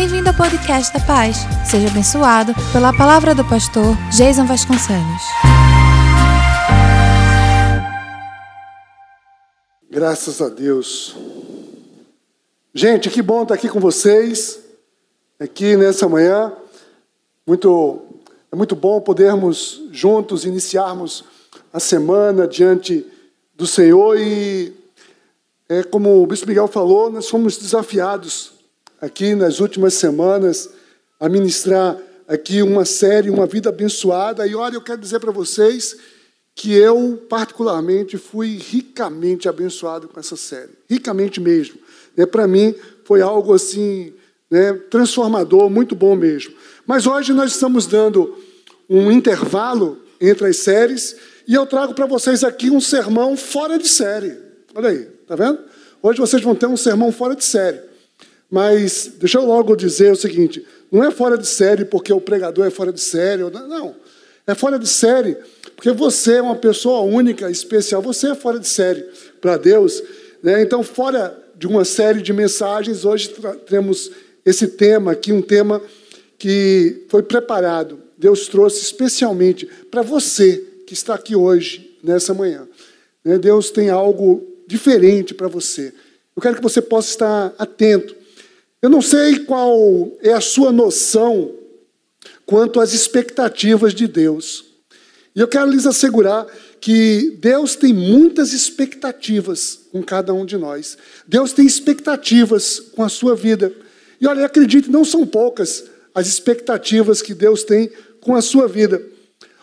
Bem-vindo ao podcast da Paz. Seja abençoado pela palavra do pastor Jason Vasconcelos. Graças a Deus. Gente, que bom estar aqui com vocês, aqui nessa manhã. Muito, é muito bom podermos juntos iniciarmos a semana diante do Senhor e, é, como o Bispo Miguel falou, nós fomos desafiados aqui nas últimas semanas a ministrar aqui uma série, uma vida abençoada. E olha, eu quero dizer para vocês que eu, particularmente, fui ricamente abençoado com essa série. Ricamente mesmo. É, para mim, foi algo assim, né, transformador, muito bom mesmo. Mas hoje nós estamos dando um intervalo entre as séries e eu trago para vocês aqui um sermão fora de série. Olha aí, tá vendo? Hoje vocês vão ter um sermão fora de série. Mas deixa eu logo dizer o seguinte: não é fora de série porque o pregador é fora de série. Não. É fora de série porque você é uma pessoa única, especial. Você é fora de série para Deus. Né? Então, fora de uma série de mensagens, hoje temos esse tema aqui, um tema que foi preparado. Deus trouxe especialmente para você que está aqui hoje, nessa manhã. Né? Deus tem algo diferente para você. Eu quero que você possa estar atento eu não sei qual é a sua noção quanto às expectativas de Deus. E eu quero lhes assegurar que Deus tem muitas expectativas com cada um de nós. Deus tem expectativas com a sua vida. E olha, acredite, não são poucas as expectativas que Deus tem com a sua vida.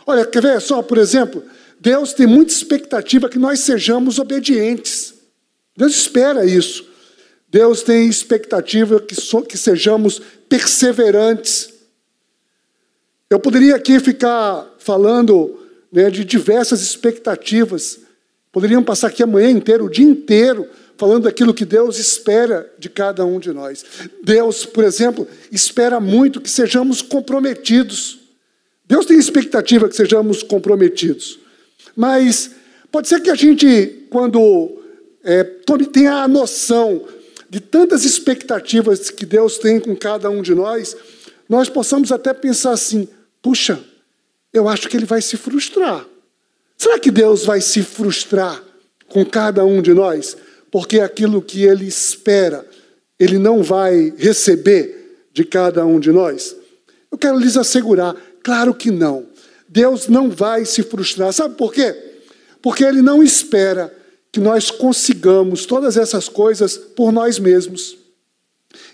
Olha, quer ver só, por exemplo, Deus tem muita expectativa que nós sejamos obedientes. Deus espera isso. Deus tem expectativa que, so, que sejamos perseverantes. Eu poderia aqui ficar falando né, de diversas expectativas. Poderiam passar aqui a manhã inteira, o dia inteiro, falando daquilo que Deus espera de cada um de nós. Deus, por exemplo, espera muito que sejamos comprometidos. Deus tem expectativa que sejamos comprometidos. Mas pode ser que a gente, quando é, tenha a noção de tantas expectativas que Deus tem com cada um de nós, nós possamos até pensar assim: puxa, eu acho que ele vai se frustrar. Será que Deus vai se frustrar com cada um de nós? Porque aquilo que ele espera, ele não vai receber de cada um de nós? Eu quero lhes assegurar, claro que não. Deus não vai se frustrar. Sabe por quê? Porque ele não espera que nós consigamos todas essas coisas por nós mesmos.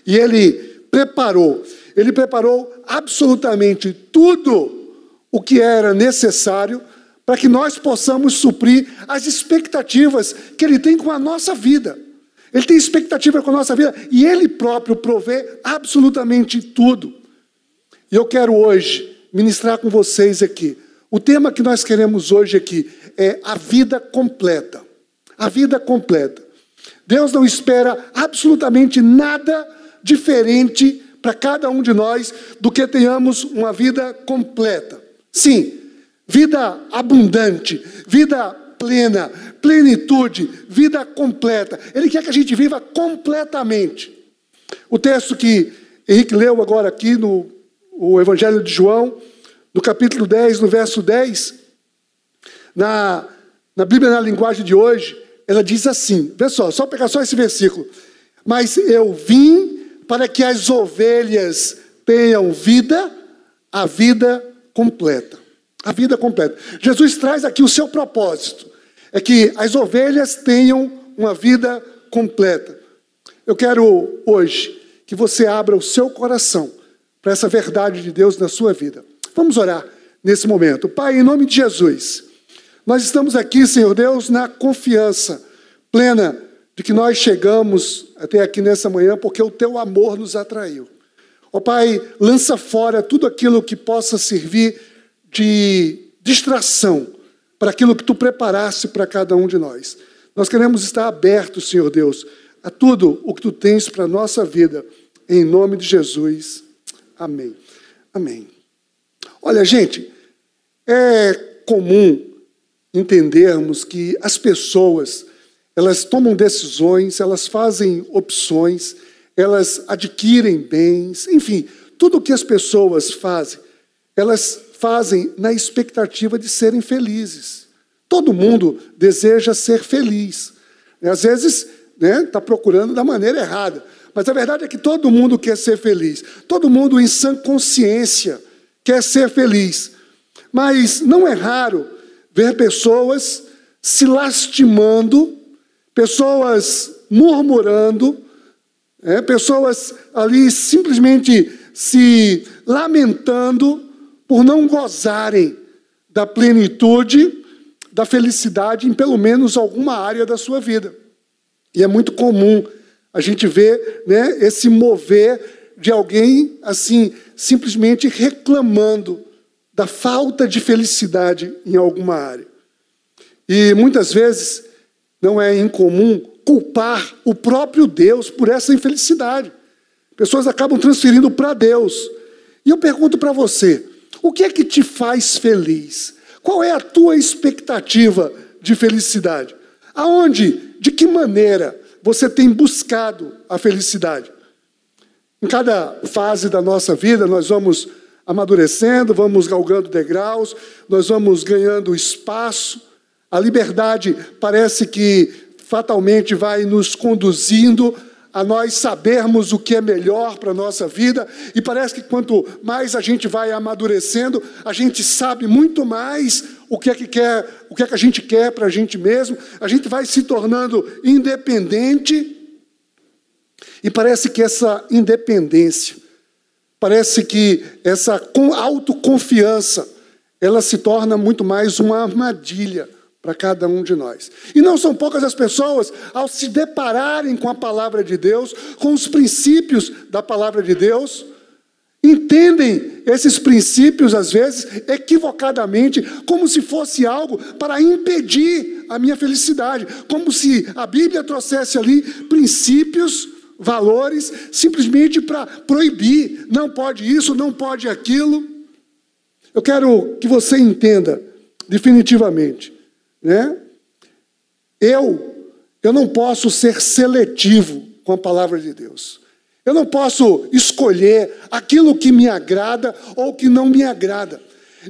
E Ele preparou, Ele preparou absolutamente tudo o que era necessário para que nós possamos suprir as expectativas que Ele tem com a nossa vida. Ele tem expectativa com a nossa vida e Ele próprio provê absolutamente tudo. E eu quero hoje ministrar com vocês aqui. O tema que nós queremos hoje aqui é a vida completa a vida completa. Deus não espera absolutamente nada diferente para cada um de nós do que tenhamos uma vida completa. Sim, vida abundante, vida plena, plenitude, vida completa. Ele quer que a gente viva completamente. O texto que Henrique leu agora aqui no o Evangelho de João, no capítulo 10, no verso 10, na, na Bíblia na linguagem de hoje, ela diz assim: pessoal, só pegar só esse versículo. Mas eu vim para que as ovelhas tenham vida, a vida completa. A vida completa. Jesus traz aqui o seu propósito: é que as ovelhas tenham uma vida completa. Eu quero hoje que você abra o seu coração para essa verdade de Deus na sua vida. Vamos orar nesse momento. Pai, em nome de Jesus. Nós estamos aqui, Senhor Deus, na confiança plena de que nós chegamos até aqui nessa manhã porque o teu amor nos atraiu. Ó oh, Pai, lança fora tudo aquilo que possa servir de distração para aquilo que tu preparaste para cada um de nós. Nós queremos estar abertos, Senhor Deus, a tudo o que tu tens para a nossa vida, em nome de Jesus. Amém. Amém. Olha, gente, é comum entendermos que as pessoas, elas tomam decisões, elas fazem opções, elas adquirem bens, enfim, tudo o que as pessoas fazem, elas fazem na expectativa de serem felizes. Todo mundo deseja ser feliz. Às vezes, está né, tá procurando da maneira errada. Mas a verdade é que todo mundo quer ser feliz. Todo mundo, em sã consciência, quer ser feliz. Mas não é raro ver pessoas se lastimando, pessoas murmurando, é, pessoas ali simplesmente se lamentando por não gozarem da plenitude, da felicidade em pelo menos alguma área da sua vida. E é muito comum a gente ver né, esse mover de alguém assim, simplesmente reclamando da falta de felicidade em alguma área. E muitas vezes não é incomum culpar o próprio Deus por essa infelicidade. Pessoas acabam transferindo para Deus. E eu pergunto para você: o que é que te faz feliz? Qual é a tua expectativa de felicidade? Aonde, de que maneira você tem buscado a felicidade? Em cada fase da nossa vida, nós vamos amadurecendo, vamos galgando degraus, nós vamos ganhando espaço. A liberdade parece que fatalmente vai nos conduzindo a nós sabermos o que é melhor para a nossa vida, e parece que quanto mais a gente vai amadurecendo, a gente sabe muito mais o que é que quer, o que é que a gente quer para a gente mesmo, a gente vai se tornando independente, e parece que essa independência, parece que essa autoconfiança, ela se torna muito mais uma armadilha para cada um de nós. E não são poucas as pessoas, ao se depararem com a palavra de Deus, com os princípios da palavra de Deus, entendem esses princípios, às vezes, equivocadamente, como se fosse algo para impedir a minha felicidade, como se a Bíblia trouxesse ali princípios, valores, simplesmente para proibir, não pode isso, não pode aquilo. Eu quero que você entenda, definitivamente, né? Eu, eu não posso ser seletivo com a palavra de Deus. Eu não posso escolher aquilo que me agrada ou que não me agrada.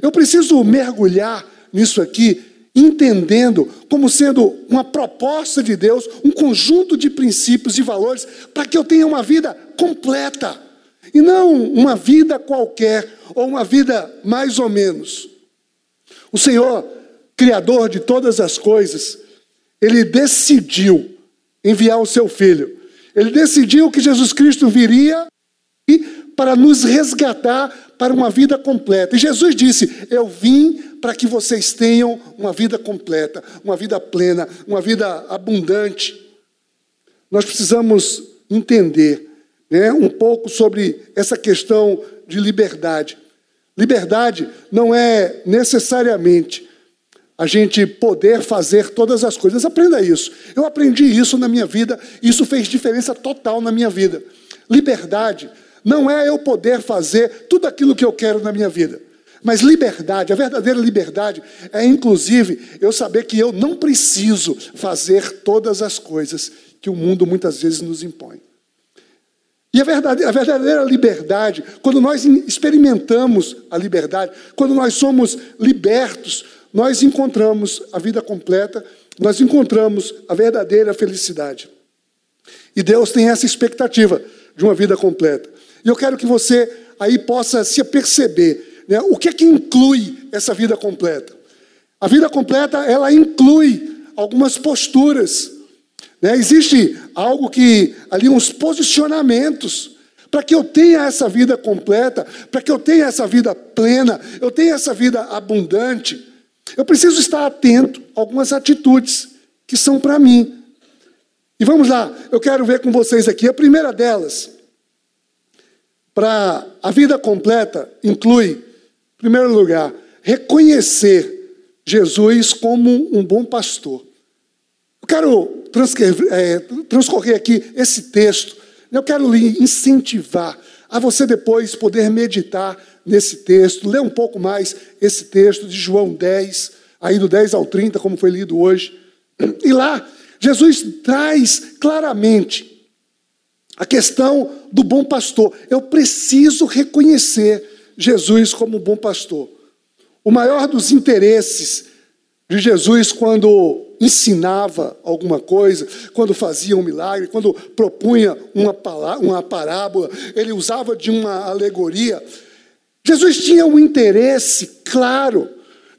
Eu preciso mergulhar nisso aqui, entendendo como sendo uma proposta de Deus, um conjunto de princípios e valores, para que eu tenha uma vida completa. E não uma vida qualquer, ou uma vida mais ou menos. O Senhor Criador de todas as coisas, ele decidiu enviar o seu filho. Ele decidiu que Jesus Cristo viria para nos resgatar para uma vida completa. E Jesus disse: Eu vim para que vocês tenham uma vida completa, uma vida plena, uma vida abundante. Nós precisamos entender né, um pouco sobre essa questão de liberdade. Liberdade não é necessariamente a gente poder fazer todas as coisas. Aprenda isso. Eu aprendi isso na minha vida, isso fez diferença total na minha vida. Liberdade não é eu poder fazer tudo aquilo que eu quero na minha vida. Mas liberdade, a verdadeira liberdade, é inclusive eu saber que eu não preciso fazer todas as coisas que o mundo muitas vezes nos impõe. E a verdadeira, a verdadeira liberdade, quando nós experimentamos a liberdade, quando nós somos libertos nós encontramos a vida completa, nós encontramos a verdadeira felicidade. E Deus tem essa expectativa de uma vida completa. E eu quero que você aí possa se aperceber, né, o que é que inclui essa vida completa. A vida completa, ela inclui algumas posturas. Né? Existe algo que, ali, uns posicionamentos, para que eu tenha essa vida completa, para que eu tenha essa vida plena, eu tenha essa vida abundante. Eu preciso estar atento a algumas atitudes que são para mim. E vamos lá, eu quero ver com vocês aqui. A primeira delas, para a vida completa, inclui, em primeiro lugar, reconhecer Jesus como um bom pastor. Eu quero é, transcorrer aqui esse texto, eu quero lhe incentivar a você depois poder meditar nesse texto, ler um pouco mais esse texto de João 10, aí do 10 ao 30, como foi lido hoje. E lá, Jesus traz claramente a questão do bom pastor. Eu preciso reconhecer Jesus como bom pastor. O maior dos interesses de Jesus quando ensinava alguma coisa, quando fazia um milagre, quando propunha uma, uma parábola, ele usava de uma alegoria. Jesus tinha um interesse claro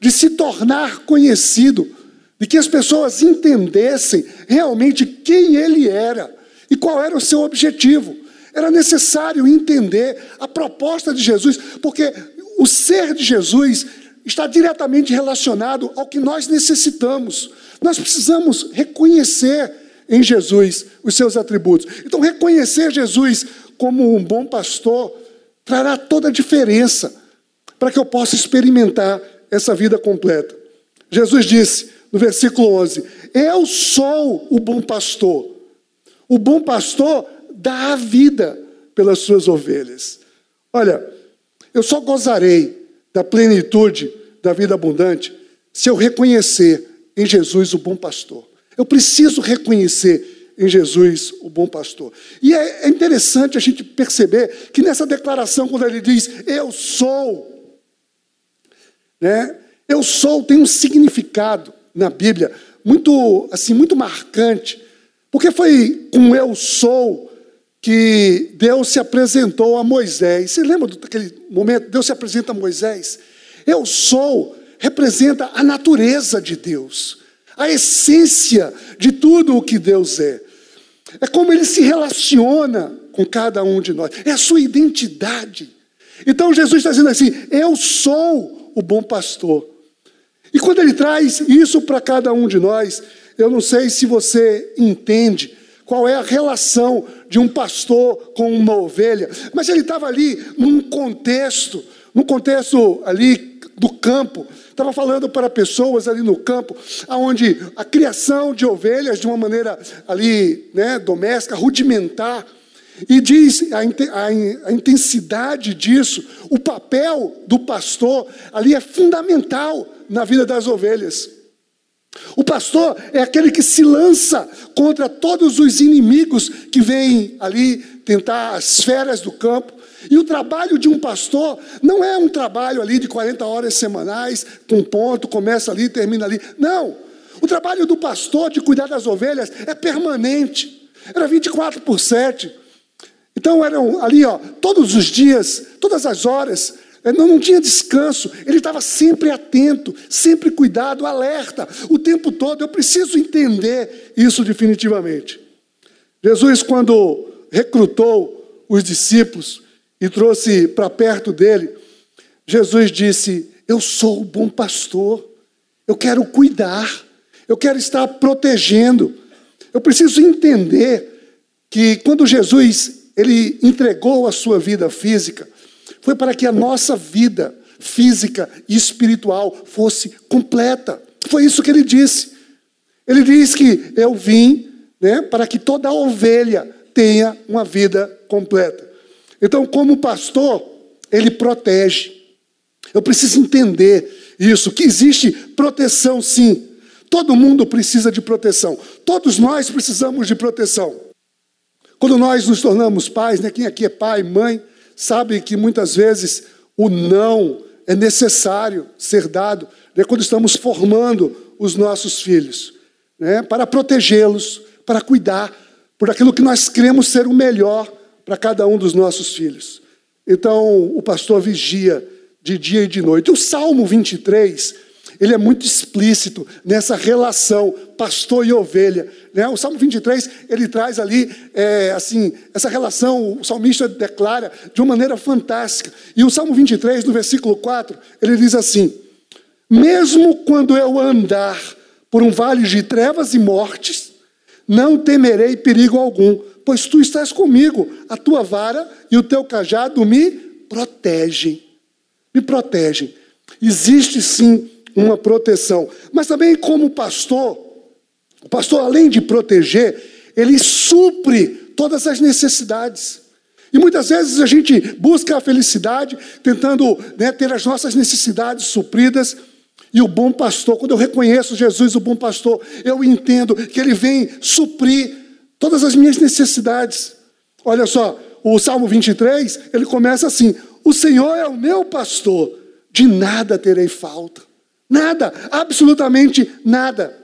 de se tornar conhecido, de que as pessoas entendessem realmente quem ele era e qual era o seu objetivo. Era necessário entender a proposta de Jesus, porque o ser de Jesus está diretamente relacionado ao que nós necessitamos. Nós precisamos reconhecer em Jesus os seus atributos. Então, reconhecer Jesus como um bom pastor trará toda a diferença para que eu possa experimentar essa vida completa. Jesus disse no versículo 11: Eu sou o bom pastor. O bom pastor dá a vida pelas suas ovelhas. Olha, eu só gozarei da plenitude da vida abundante se eu reconhecer em Jesus o bom pastor. Eu preciso reconhecer em Jesus o bom pastor. E é, é interessante a gente perceber que nessa declaração, quando ele diz eu sou, né? Eu sou tem um significado na Bíblia muito assim muito marcante, porque foi com eu sou que Deus se apresentou a Moisés. Você lembra daquele momento? Deus se apresenta a Moisés. Eu sou representa a natureza de Deus, a essência de tudo o que Deus é. É como ele se relaciona com cada um de nós, é a sua identidade. Então Jesus está dizendo assim: Eu sou o bom pastor. E quando ele traz isso para cada um de nós, eu não sei se você entende qual é a relação de um pastor com uma ovelha, mas ele estava ali num contexto, num contexto ali do campo, estava falando para pessoas ali no campo, onde a criação de ovelhas de uma maneira ali, né, doméstica, rudimentar, e diz a, intensidade disso, o papel do pastor ali é fundamental na vida das ovelhas. O pastor é aquele que se lança contra todos os inimigos que vêm ali tentar as feras do campo. E o trabalho de um pastor não é um trabalho ali de 40 horas semanais, com ponto, começa ali, termina ali. Não. O trabalho do pastor de cuidar das ovelhas é permanente. Era 24 por 7. Então eram ali, ó, todos os dias, todas as horas, não, não tinha descanso, ele estava sempre atento, sempre cuidado, alerta, o tempo todo. Eu preciso entender isso definitivamente. Jesus, quando recrutou os discípulos e trouxe para perto dele, Jesus disse: Eu sou o bom pastor, eu quero cuidar, eu quero estar protegendo. Eu preciso entender que quando Jesus ele entregou a sua vida física, foi para que a nossa vida física e espiritual fosse completa. Foi isso que ele disse. Ele diz que eu vim né, para que toda ovelha tenha uma vida completa. Então, como pastor, ele protege. Eu preciso entender isso, que existe proteção sim. Todo mundo precisa de proteção. Todos nós precisamos de proteção. Quando nós nos tornamos pais, né, quem aqui é pai, mãe, sabe que muitas vezes o não é necessário ser dado né, quando estamos formando os nossos filhos, né, para protegê-los, para cuidar por aquilo que nós cremos ser o melhor para cada um dos nossos filhos. Então, o pastor vigia de dia e de noite. O Salmo 23 ele é muito explícito nessa relação pastor e ovelha. Né? O Salmo 23, ele traz ali, é, assim, essa relação, o salmista declara de uma maneira fantástica. E o Salmo 23, no versículo 4, ele diz assim: Mesmo quando eu andar por um vale de trevas e mortes, não temerei perigo algum, pois tu estás comigo, a tua vara e o teu cajado me protegem. Me protegem. Existe sim uma proteção. Mas também, como pastor, o pastor, além de proteger, ele supre todas as necessidades. E muitas vezes a gente busca a felicidade tentando né, ter as nossas necessidades supridas. E o bom pastor, quando eu reconheço Jesus, o bom pastor, eu entendo que ele vem suprir todas as minhas necessidades. Olha só, o Salmo 23, ele começa assim: O Senhor é o meu pastor, de nada terei falta. Nada, absolutamente nada.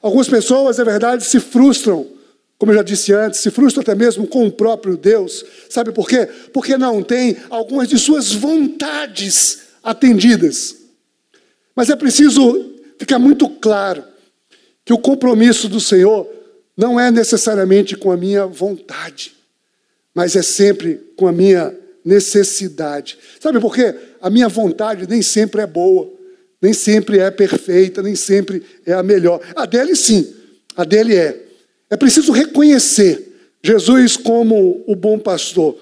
Algumas pessoas, é verdade, se frustram, como eu já disse antes, se frustram até mesmo com o próprio Deus. Sabe por quê? Porque não tem algumas de suas vontades atendidas. Mas é preciso ficar muito claro que o compromisso do Senhor não é necessariamente com a minha vontade, mas é sempre com a minha necessidade. Sabe por quê? A minha vontade nem sempre é boa, nem sempre é perfeita, nem sempre é a melhor. A dele sim, a dele é. É preciso reconhecer Jesus como o bom pastor.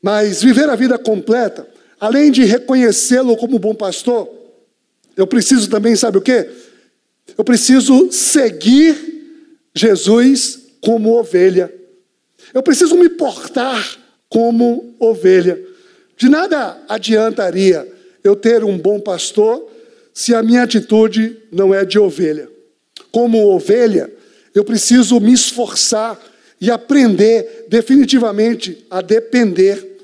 Mas viver a vida completa, além de reconhecê-lo como bom pastor, eu preciso também, sabe o quê? Eu preciso seguir Jesus como ovelha. Eu preciso me portar como ovelha. De nada adiantaria eu ter um bom pastor se a minha atitude não é de ovelha. Como ovelha, eu preciso me esforçar e aprender definitivamente a depender,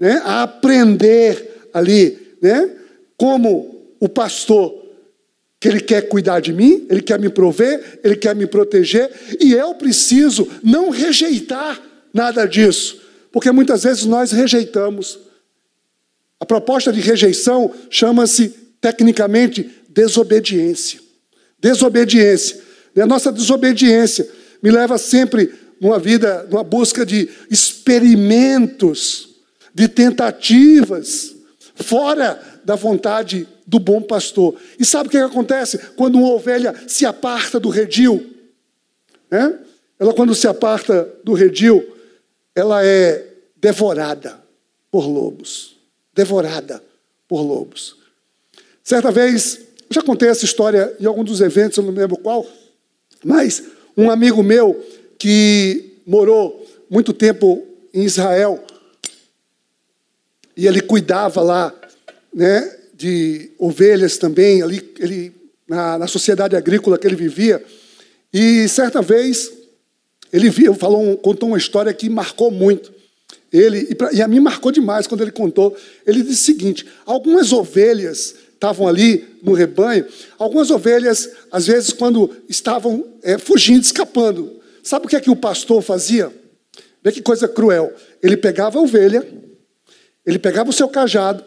né? a aprender ali, né? como o pastor que Ele quer cuidar de mim, Ele quer me prover, Ele quer me proteger, e eu preciso não rejeitar nada disso, porque muitas vezes nós rejeitamos. A proposta de rejeição chama-se, tecnicamente, desobediência. Desobediência. E a nossa desobediência me leva sempre numa vida, numa busca de experimentos, de tentativas, fora da vontade do bom pastor. E sabe o que acontece quando uma ovelha se aparta do redil? Né? Ela, quando se aparta do redil, ela é devorada por lobos. Devorada por lobos. Certa vez, já contei essa história em algum dos eventos, eu não lembro qual, mas um amigo meu que morou muito tempo em Israel, e ele cuidava lá né, de ovelhas também, ali, ele, na, na sociedade agrícola que ele vivia. E certa vez, ele viu, falou, contou uma história que marcou muito. Ele, e, pra, e a mim marcou demais quando ele contou. Ele disse o seguinte: algumas ovelhas estavam ali no rebanho, algumas ovelhas, às vezes, quando estavam é, fugindo, escapando, sabe o que é que o pastor fazia? Vê que coisa cruel. Ele pegava a ovelha, ele pegava o seu cajado,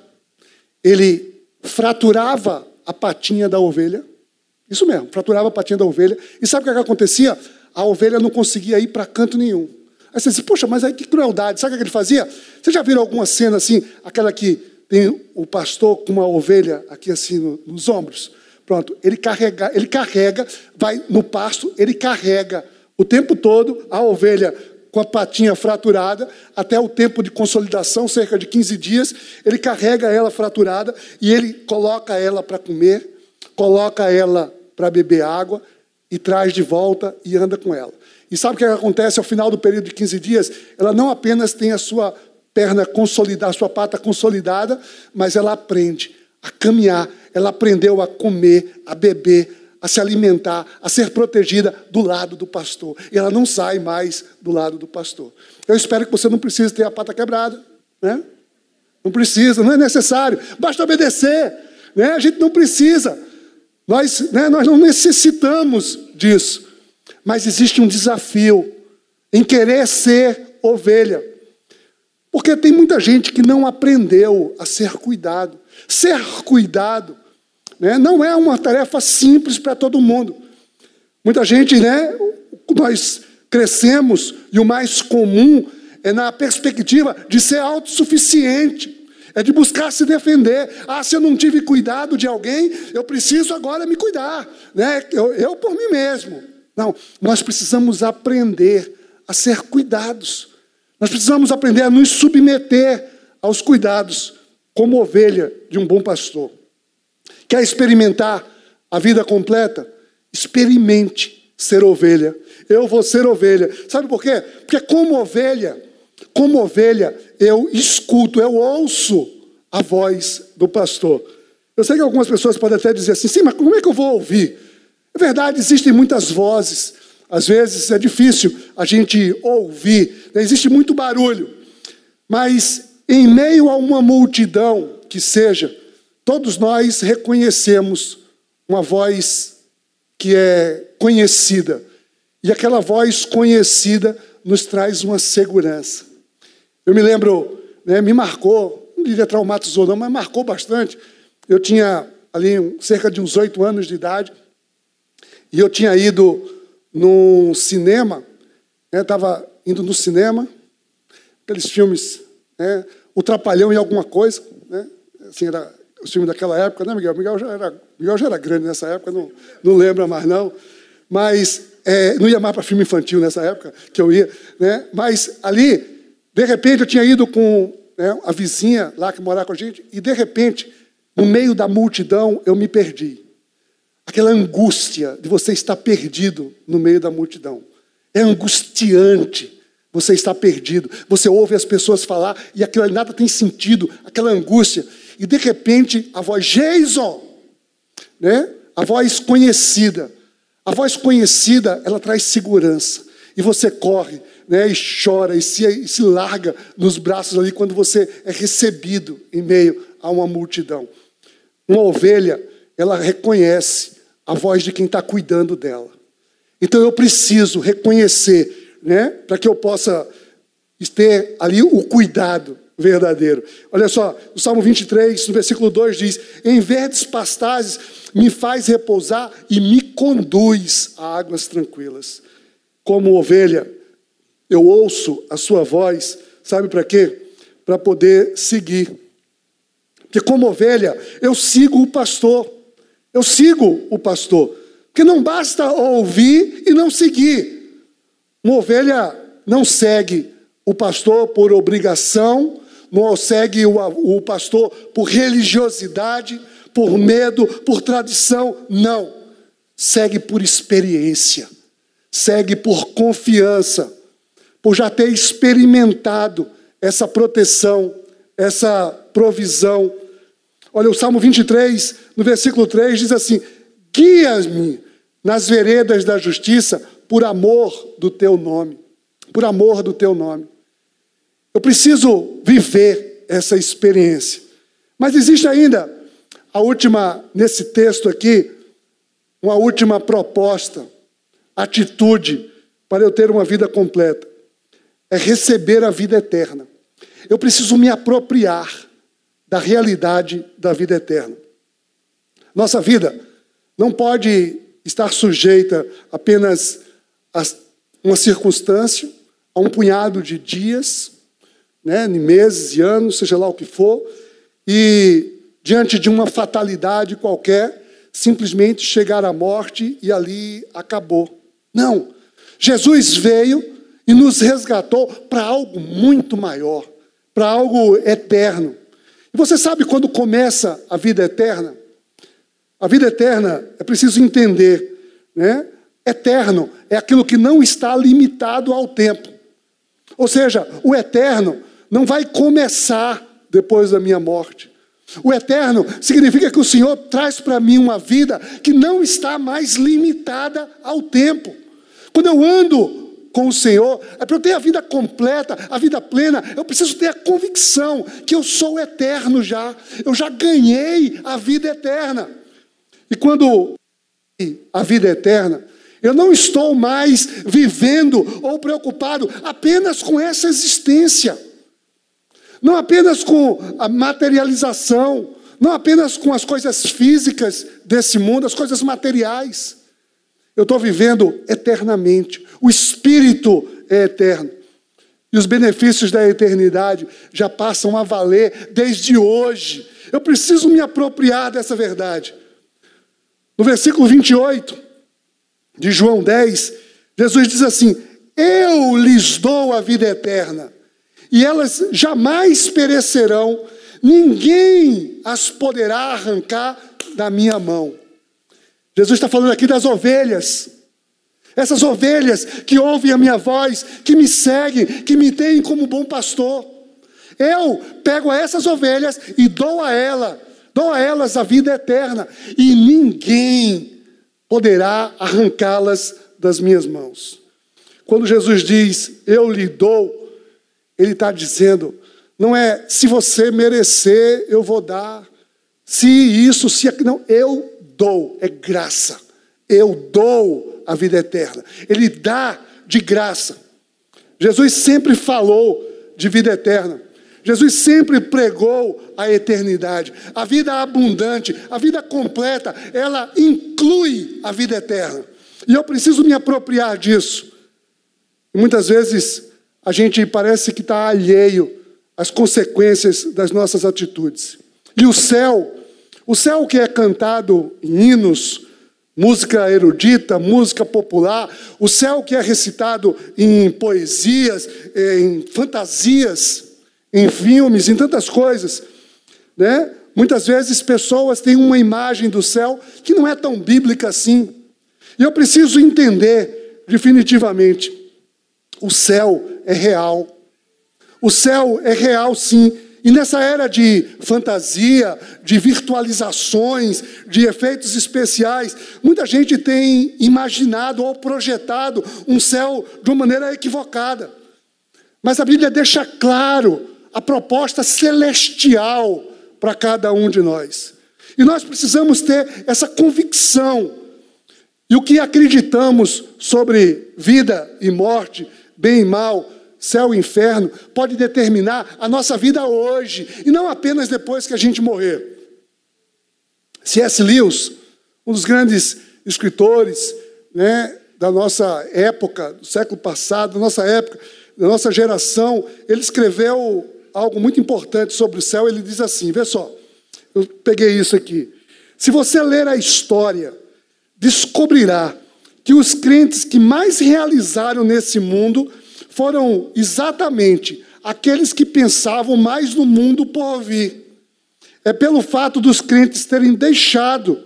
ele fraturava a patinha da ovelha. Isso mesmo, fraturava a patinha da ovelha. E sabe o que, acontecia? A ovelha não conseguia ir para canto nenhum. Aí você diz, poxa, mas aí que crueldade. Sabe o que ele fazia? Você já viram alguma cena assim, aquela que tem o pastor com uma ovelha aqui assim no, nos ombros? Pronto, ele carrega, ele carrega, vai no pasto, ele carrega o tempo todo a ovelha com a patinha fraturada, até o tempo de consolidação, cerca de 15 dias, ele carrega ela fraturada e ele coloca ela para comer, coloca ela para beber água e traz de volta e anda com ela. E sabe o que acontece ao final do período de 15 dias? Ela não apenas tem a sua perna consolidada, a sua pata consolidada, mas ela aprende a caminhar, ela aprendeu a comer, a beber, a se alimentar, a ser protegida do lado do pastor. E ela não sai mais do lado do pastor. Eu espero que você não precise ter a pata quebrada. Né? Não precisa, não é necessário. Basta obedecer. Né? A gente não precisa. Nós, né, nós não necessitamos disso. Mas existe um desafio em querer ser ovelha. Porque tem muita gente que não aprendeu a ser cuidado. Ser cuidado né? Não é uma tarefa simples para todo mundo. Muita gente, né? Nós crescemos e o mais comum é na perspectiva de ser autossuficiente. É de buscar se defender. Ah, se eu não tive cuidado de alguém, eu preciso agora me cuidar. Né? Eu, eu por mim mesmo. Não, nós precisamos aprender a ser cuidados. Nós precisamos aprender a nos submeter aos cuidados, como ovelha de um bom pastor. Quer experimentar a vida completa? Experimente ser ovelha. Eu vou ser ovelha. Sabe por quê? Porque como ovelha, como ovelha, eu escuto, eu ouço a voz do pastor. Eu sei que algumas pessoas podem até dizer assim, sim, mas como é que eu vou ouvir? É verdade, existem muitas vozes Às vezes é difícil a gente ouvir, né? existe muito barulho, mas em meio a uma multidão que seja, todos nós reconhecemos uma voz que é conhecida, e aquela voz conhecida nos traz uma segurança. Eu me lembro, né, me marcou, não diria traumatizou não, mas marcou bastante. Eu tinha ali cerca de uns oito anos de idade, e eu tinha ido num cinema, estava né, indo no cinema, aqueles filmes, né, O Trapalhão e alguma coisa, né, assim, era o filme daquela época, né, Miguel? Miguel já era, Miguel já era grande nessa época, não, não lembra mais não, mas é, não ia mais para filme infantil nessa época que eu ia, né? Mas ali, de repente, eu tinha ido com né, a vizinha lá que morava com a gente, e de repente, no meio da multidão, eu me perdi. Aquela angústia de você estar perdido no meio da multidão. É angustiante você estar perdido. Você ouve as pessoas falar e aquilo nada tem sentido, aquela angústia. E de repente, a voz Jason, né? A voz conhecida a voz conhecida, ela traz segurança. E você corre, né, e chora, e se, e se larga nos braços ali quando você é recebido em meio a uma multidão. Uma ovelha, ela reconhece a voz de quem está cuidando dela. Então eu preciso reconhecer, né, para que eu possa ter ali o cuidado verdadeiro. Olha só, o Salmo 23, no versículo 2 diz: Em verdes pastagens me faz repousar e me conduz a águas tranquilas. Como ovelha, eu ouço a sua voz, sabe para quê? Para poder seguir. Porque como ovelha, eu sigo o pastor. Eu sigo o pastor. Porque não basta ouvir e não seguir. Uma ovelha não segue o pastor por obrigação, não segue o, o pastor por religiosidade, por medo, por tradição. Não. Segue por experiência. Segue por confiança. Por já ter experimentado essa proteção, essa provisão. Olha, o Salmo 23, no versículo 3, diz assim: Guia-me nas veredas da justiça por amor do teu nome. Por amor do teu nome. Eu preciso viver essa experiência. Mas existe ainda a última, nesse texto aqui, uma última proposta, atitude para eu ter uma vida completa. É receber a vida eterna. Eu preciso me apropriar da realidade da vida eterna. Nossa vida não pode estar sujeita apenas a uma circunstância, a um punhado de dias, né, meses e anos, seja lá o que for, e diante de uma fatalidade qualquer, simplesmente chegar à morte e ali acabou. Não. Jesus veio e nos resgatou para algo muito maior, para algo eterno. E você sabe quando começa a vida eterna? A vida eterna é preciso entender, né? Eterno é aquilo que não está limitado ao tempo. Ou seja, o eterno não vai começar depois da minha morte. O eterno significa que o Senhor traz para mim uma vida que não está mais limitada ao tempo. Quando eu ando com o Senhor, é para eu ter a vida completa, a vida plena, eu preciso ter a convicção que eu sou eterno já, eu já ganhei a vida eterna. E quando a vida eterna, eu não estou mais vivendo ou preocupado apenas com essa existência. Não apenas com a materialização, não apenas com as coisas físicas desse mundo, as coisas materiais. Eu estou vivendo eternamente. O Espírito é eterno. E os benefícios da eternidade já passam a valer desde hoje. Eu preciso me apropriar dessa verdade. No versículo 28 de João 10, Jesus diz assim: Eu lhes dou a vida eterna e elas jamais perecerão, ninguém as poderá arrancar da minha mão. Jesus está falando aqui das ovelhas. Essas ovelhas que ouvem a minha voz, que me seguem, que me têm como bom pastor. Eu pego essas ovelhas e dou a ela, dou a elas a vida eterna, e ninguém poderá arrancá-las das minhas mãos. Quando Jesus diz, eu lhe dou, ele está dizendo, não é se você merecer, eu vou dar. Se isso, se. Não, eu dou, é graça. Eu dou a vida eterna. Ele dá de graça. Jesus sempre falou de vida eterna. Jesus sempre pregou a eternidade. A vida abundante, a vida completa, ela inclui a vida eterna. E eu preciso me apropriar disso. Muitas vezes a gente parece que está alheio às consequências das nossas atitudes. E o céu, o céu que é cantado em hinos, música erudita, música popular, o céu que é recitado em poesias, em fantasias, em filmes, em tantas coisas, né? Muitas vezes pessoas têm uma imagem do céu que não é tão bíblica assim. E eu preciso entender definitivamente: o céu é real. O céu é real, sim. E nessa era de fantasia, de virtualizações, de efeitos especiais, muita gente tem imaginado ou projetado um céu de uma maneira equivocada. Mas a Bíblia deixa claro a proposta celestial para cada um de nós. E nós precisamos ter essa convicção. E o que acreditamos sobre vida e morte, bem e mal, céu e inferno, pode determinar a nossa vida hoje, e não apenas depois que a gente morrer. C.S. Lewis, um dos grandes escritores né, da nossa época, do século passado, da nossa época, da nossa geração, ele escreveu algo muito importante sobre o céu. Ele diz assim: vê só, eu peguei isso aqui. Se você ler a história, descobrirá que os crentes que mais realizaram nesse mundo foram exatamente aqueles que pensavam mais no mundo por vir. É pelo fato dos crentes terem deixado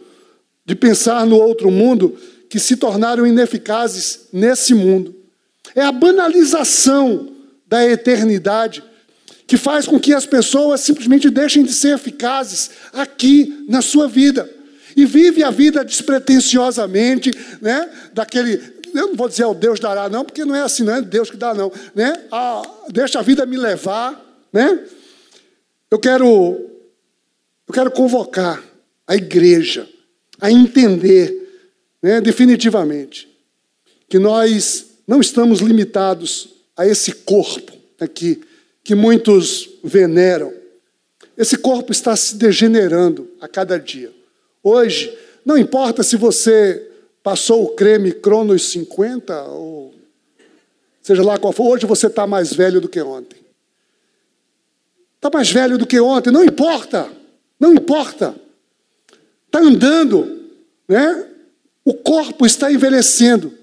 de pensar no outro mundo que se tornaram ineficazes nesse mundo. É a banalização da eternidade que faz com que as pessoas simplesmente deixem de ser eficazes aqui na sua vida. E vive a vida despretensiosamente, né? Daquele, eu não vou dizer o Deus dará não, porque não é assim, não é Deus que dá não, né? Ah, deixa a vida me levar, né? Eu quero eu quero convocar a igreja a entender, né, definitivamente, que nós não estamos limitados a esse corpo aqui, que muitos veneram. Esse corpo está se degenerando a cada dia. Hoje, não importa se você passou o creme Cronos 50 ou seja lá qual for, hoje você está mais velho do que ontem. Está mais velho do que ontem, não importa, não importa. Está andando, né? O corpo está envelhecendo,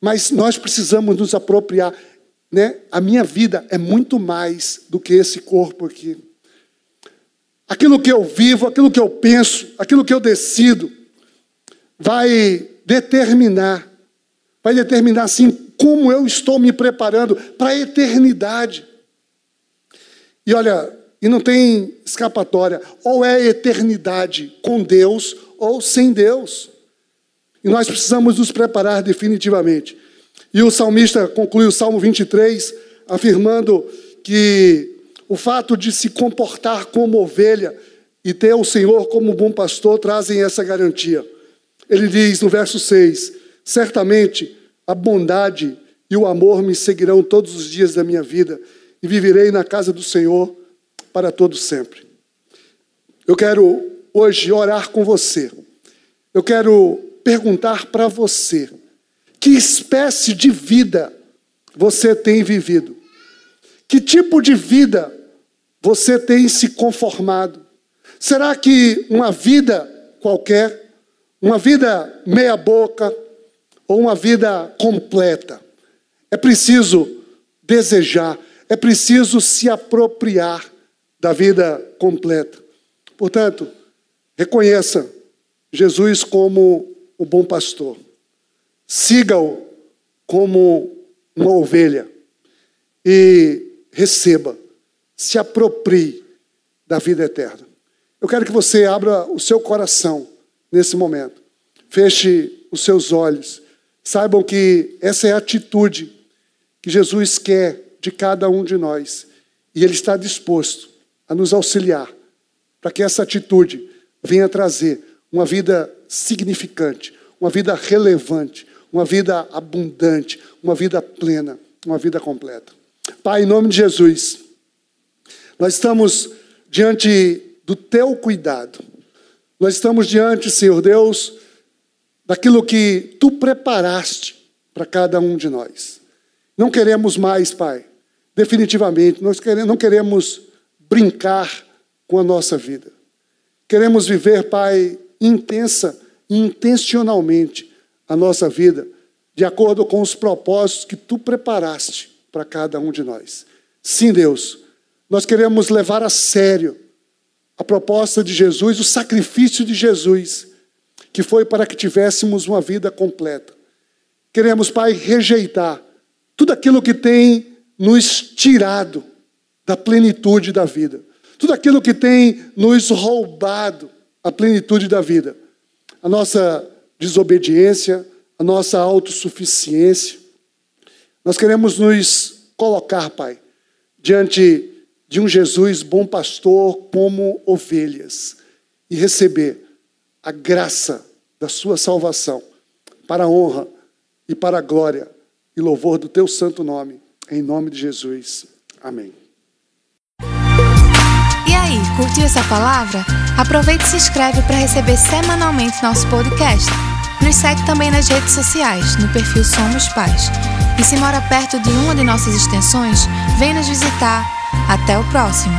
mas nós precisamos nos apropriar né? A minha vida é muito mais do que esse corpo aqui. Aquilo que eu vivo, aquilo que eu penso, aquilo que eu decido, vai determinar, vai determinar assim como eu estou me preparando para a eternidade. E olha, e não tem escapatória, ou é eternidade com Deus ou sem Deus. E nós precisamos nos preparar definitivamente. E o salmista conclui o Salmo 23 afirmando que o fato de se comportar como ovelha e ter o Senhor como bom pastor trazem essa garantia. Ele diz no verso 6: Certamente a bondade e o amor me seguirão todos os dias da minha vida e viverei na casa do Senhor para todo sempre. Eu quero hoje orar com você. Eu quero perguntar para você que espécie de vida você tem vivido? Que tipo de vida você tem se conformado? Será que uma vida qualquer, uma vida meia-boca ou uma vida completa? É preciso desejar, é preciso se apropriar da vida completa. Portanto, reconheça Jesus como o bom pastor. Siga-o como uma ovelha e receba, se aproprie da vida eterna. Eu quero que você abra o seu coração nesse momento. Feche os seus olhos. Saibam que essa é a atitude que Jesus quer de cada um de nós. E Ele está disposto a nos auxiliar para que essa atitude venha trazer uma vida significante, uma vida relevante, uma vida abundante, uma vida plena, uma vida completa. Pai, em nome de Jesus, nós estamos diante do teu cuidado. Nós estamos diante, Senhor Deus, daquilo que tu preparaste para cada um de nós. Não queremos mais, Pai, definitivamente, nós não queremos brincar com a nossa vida. Queremos viver, Pai, intensa e intencionalmente a nossa vida, de acordo com os propósitos que tu preparaste para cada um de nós. Sim, Deus, nós queremos levar a sério a proposta de Jesus, o sacrifício de Jesus, que foi para que tivéssemos uma vida completa. Queremos, Pai, rejeitar tudo aquilo que tem nos tirado da plenitude da vida, tudo aquilo que tem nos roubado a plenitude da vida, a nossa desobediência, a nossa autossuficiência. Nós queremos nos colocar, Pai, diante de um Jesus bom pastor como ovelhas e receber a graça da sua salvação para a honra e para a glória e louvor do teu santo nome, em nome de Jesus. Amém. E aí, curtiu essa palavra? Aproveite e se inscreve para receber semanalmente nosso podcast. Nos segue também nas redes sociais, no perfil Somos Pais. E se mora perto de uma de nossas extensões, vem nos visitar. Até o próximo!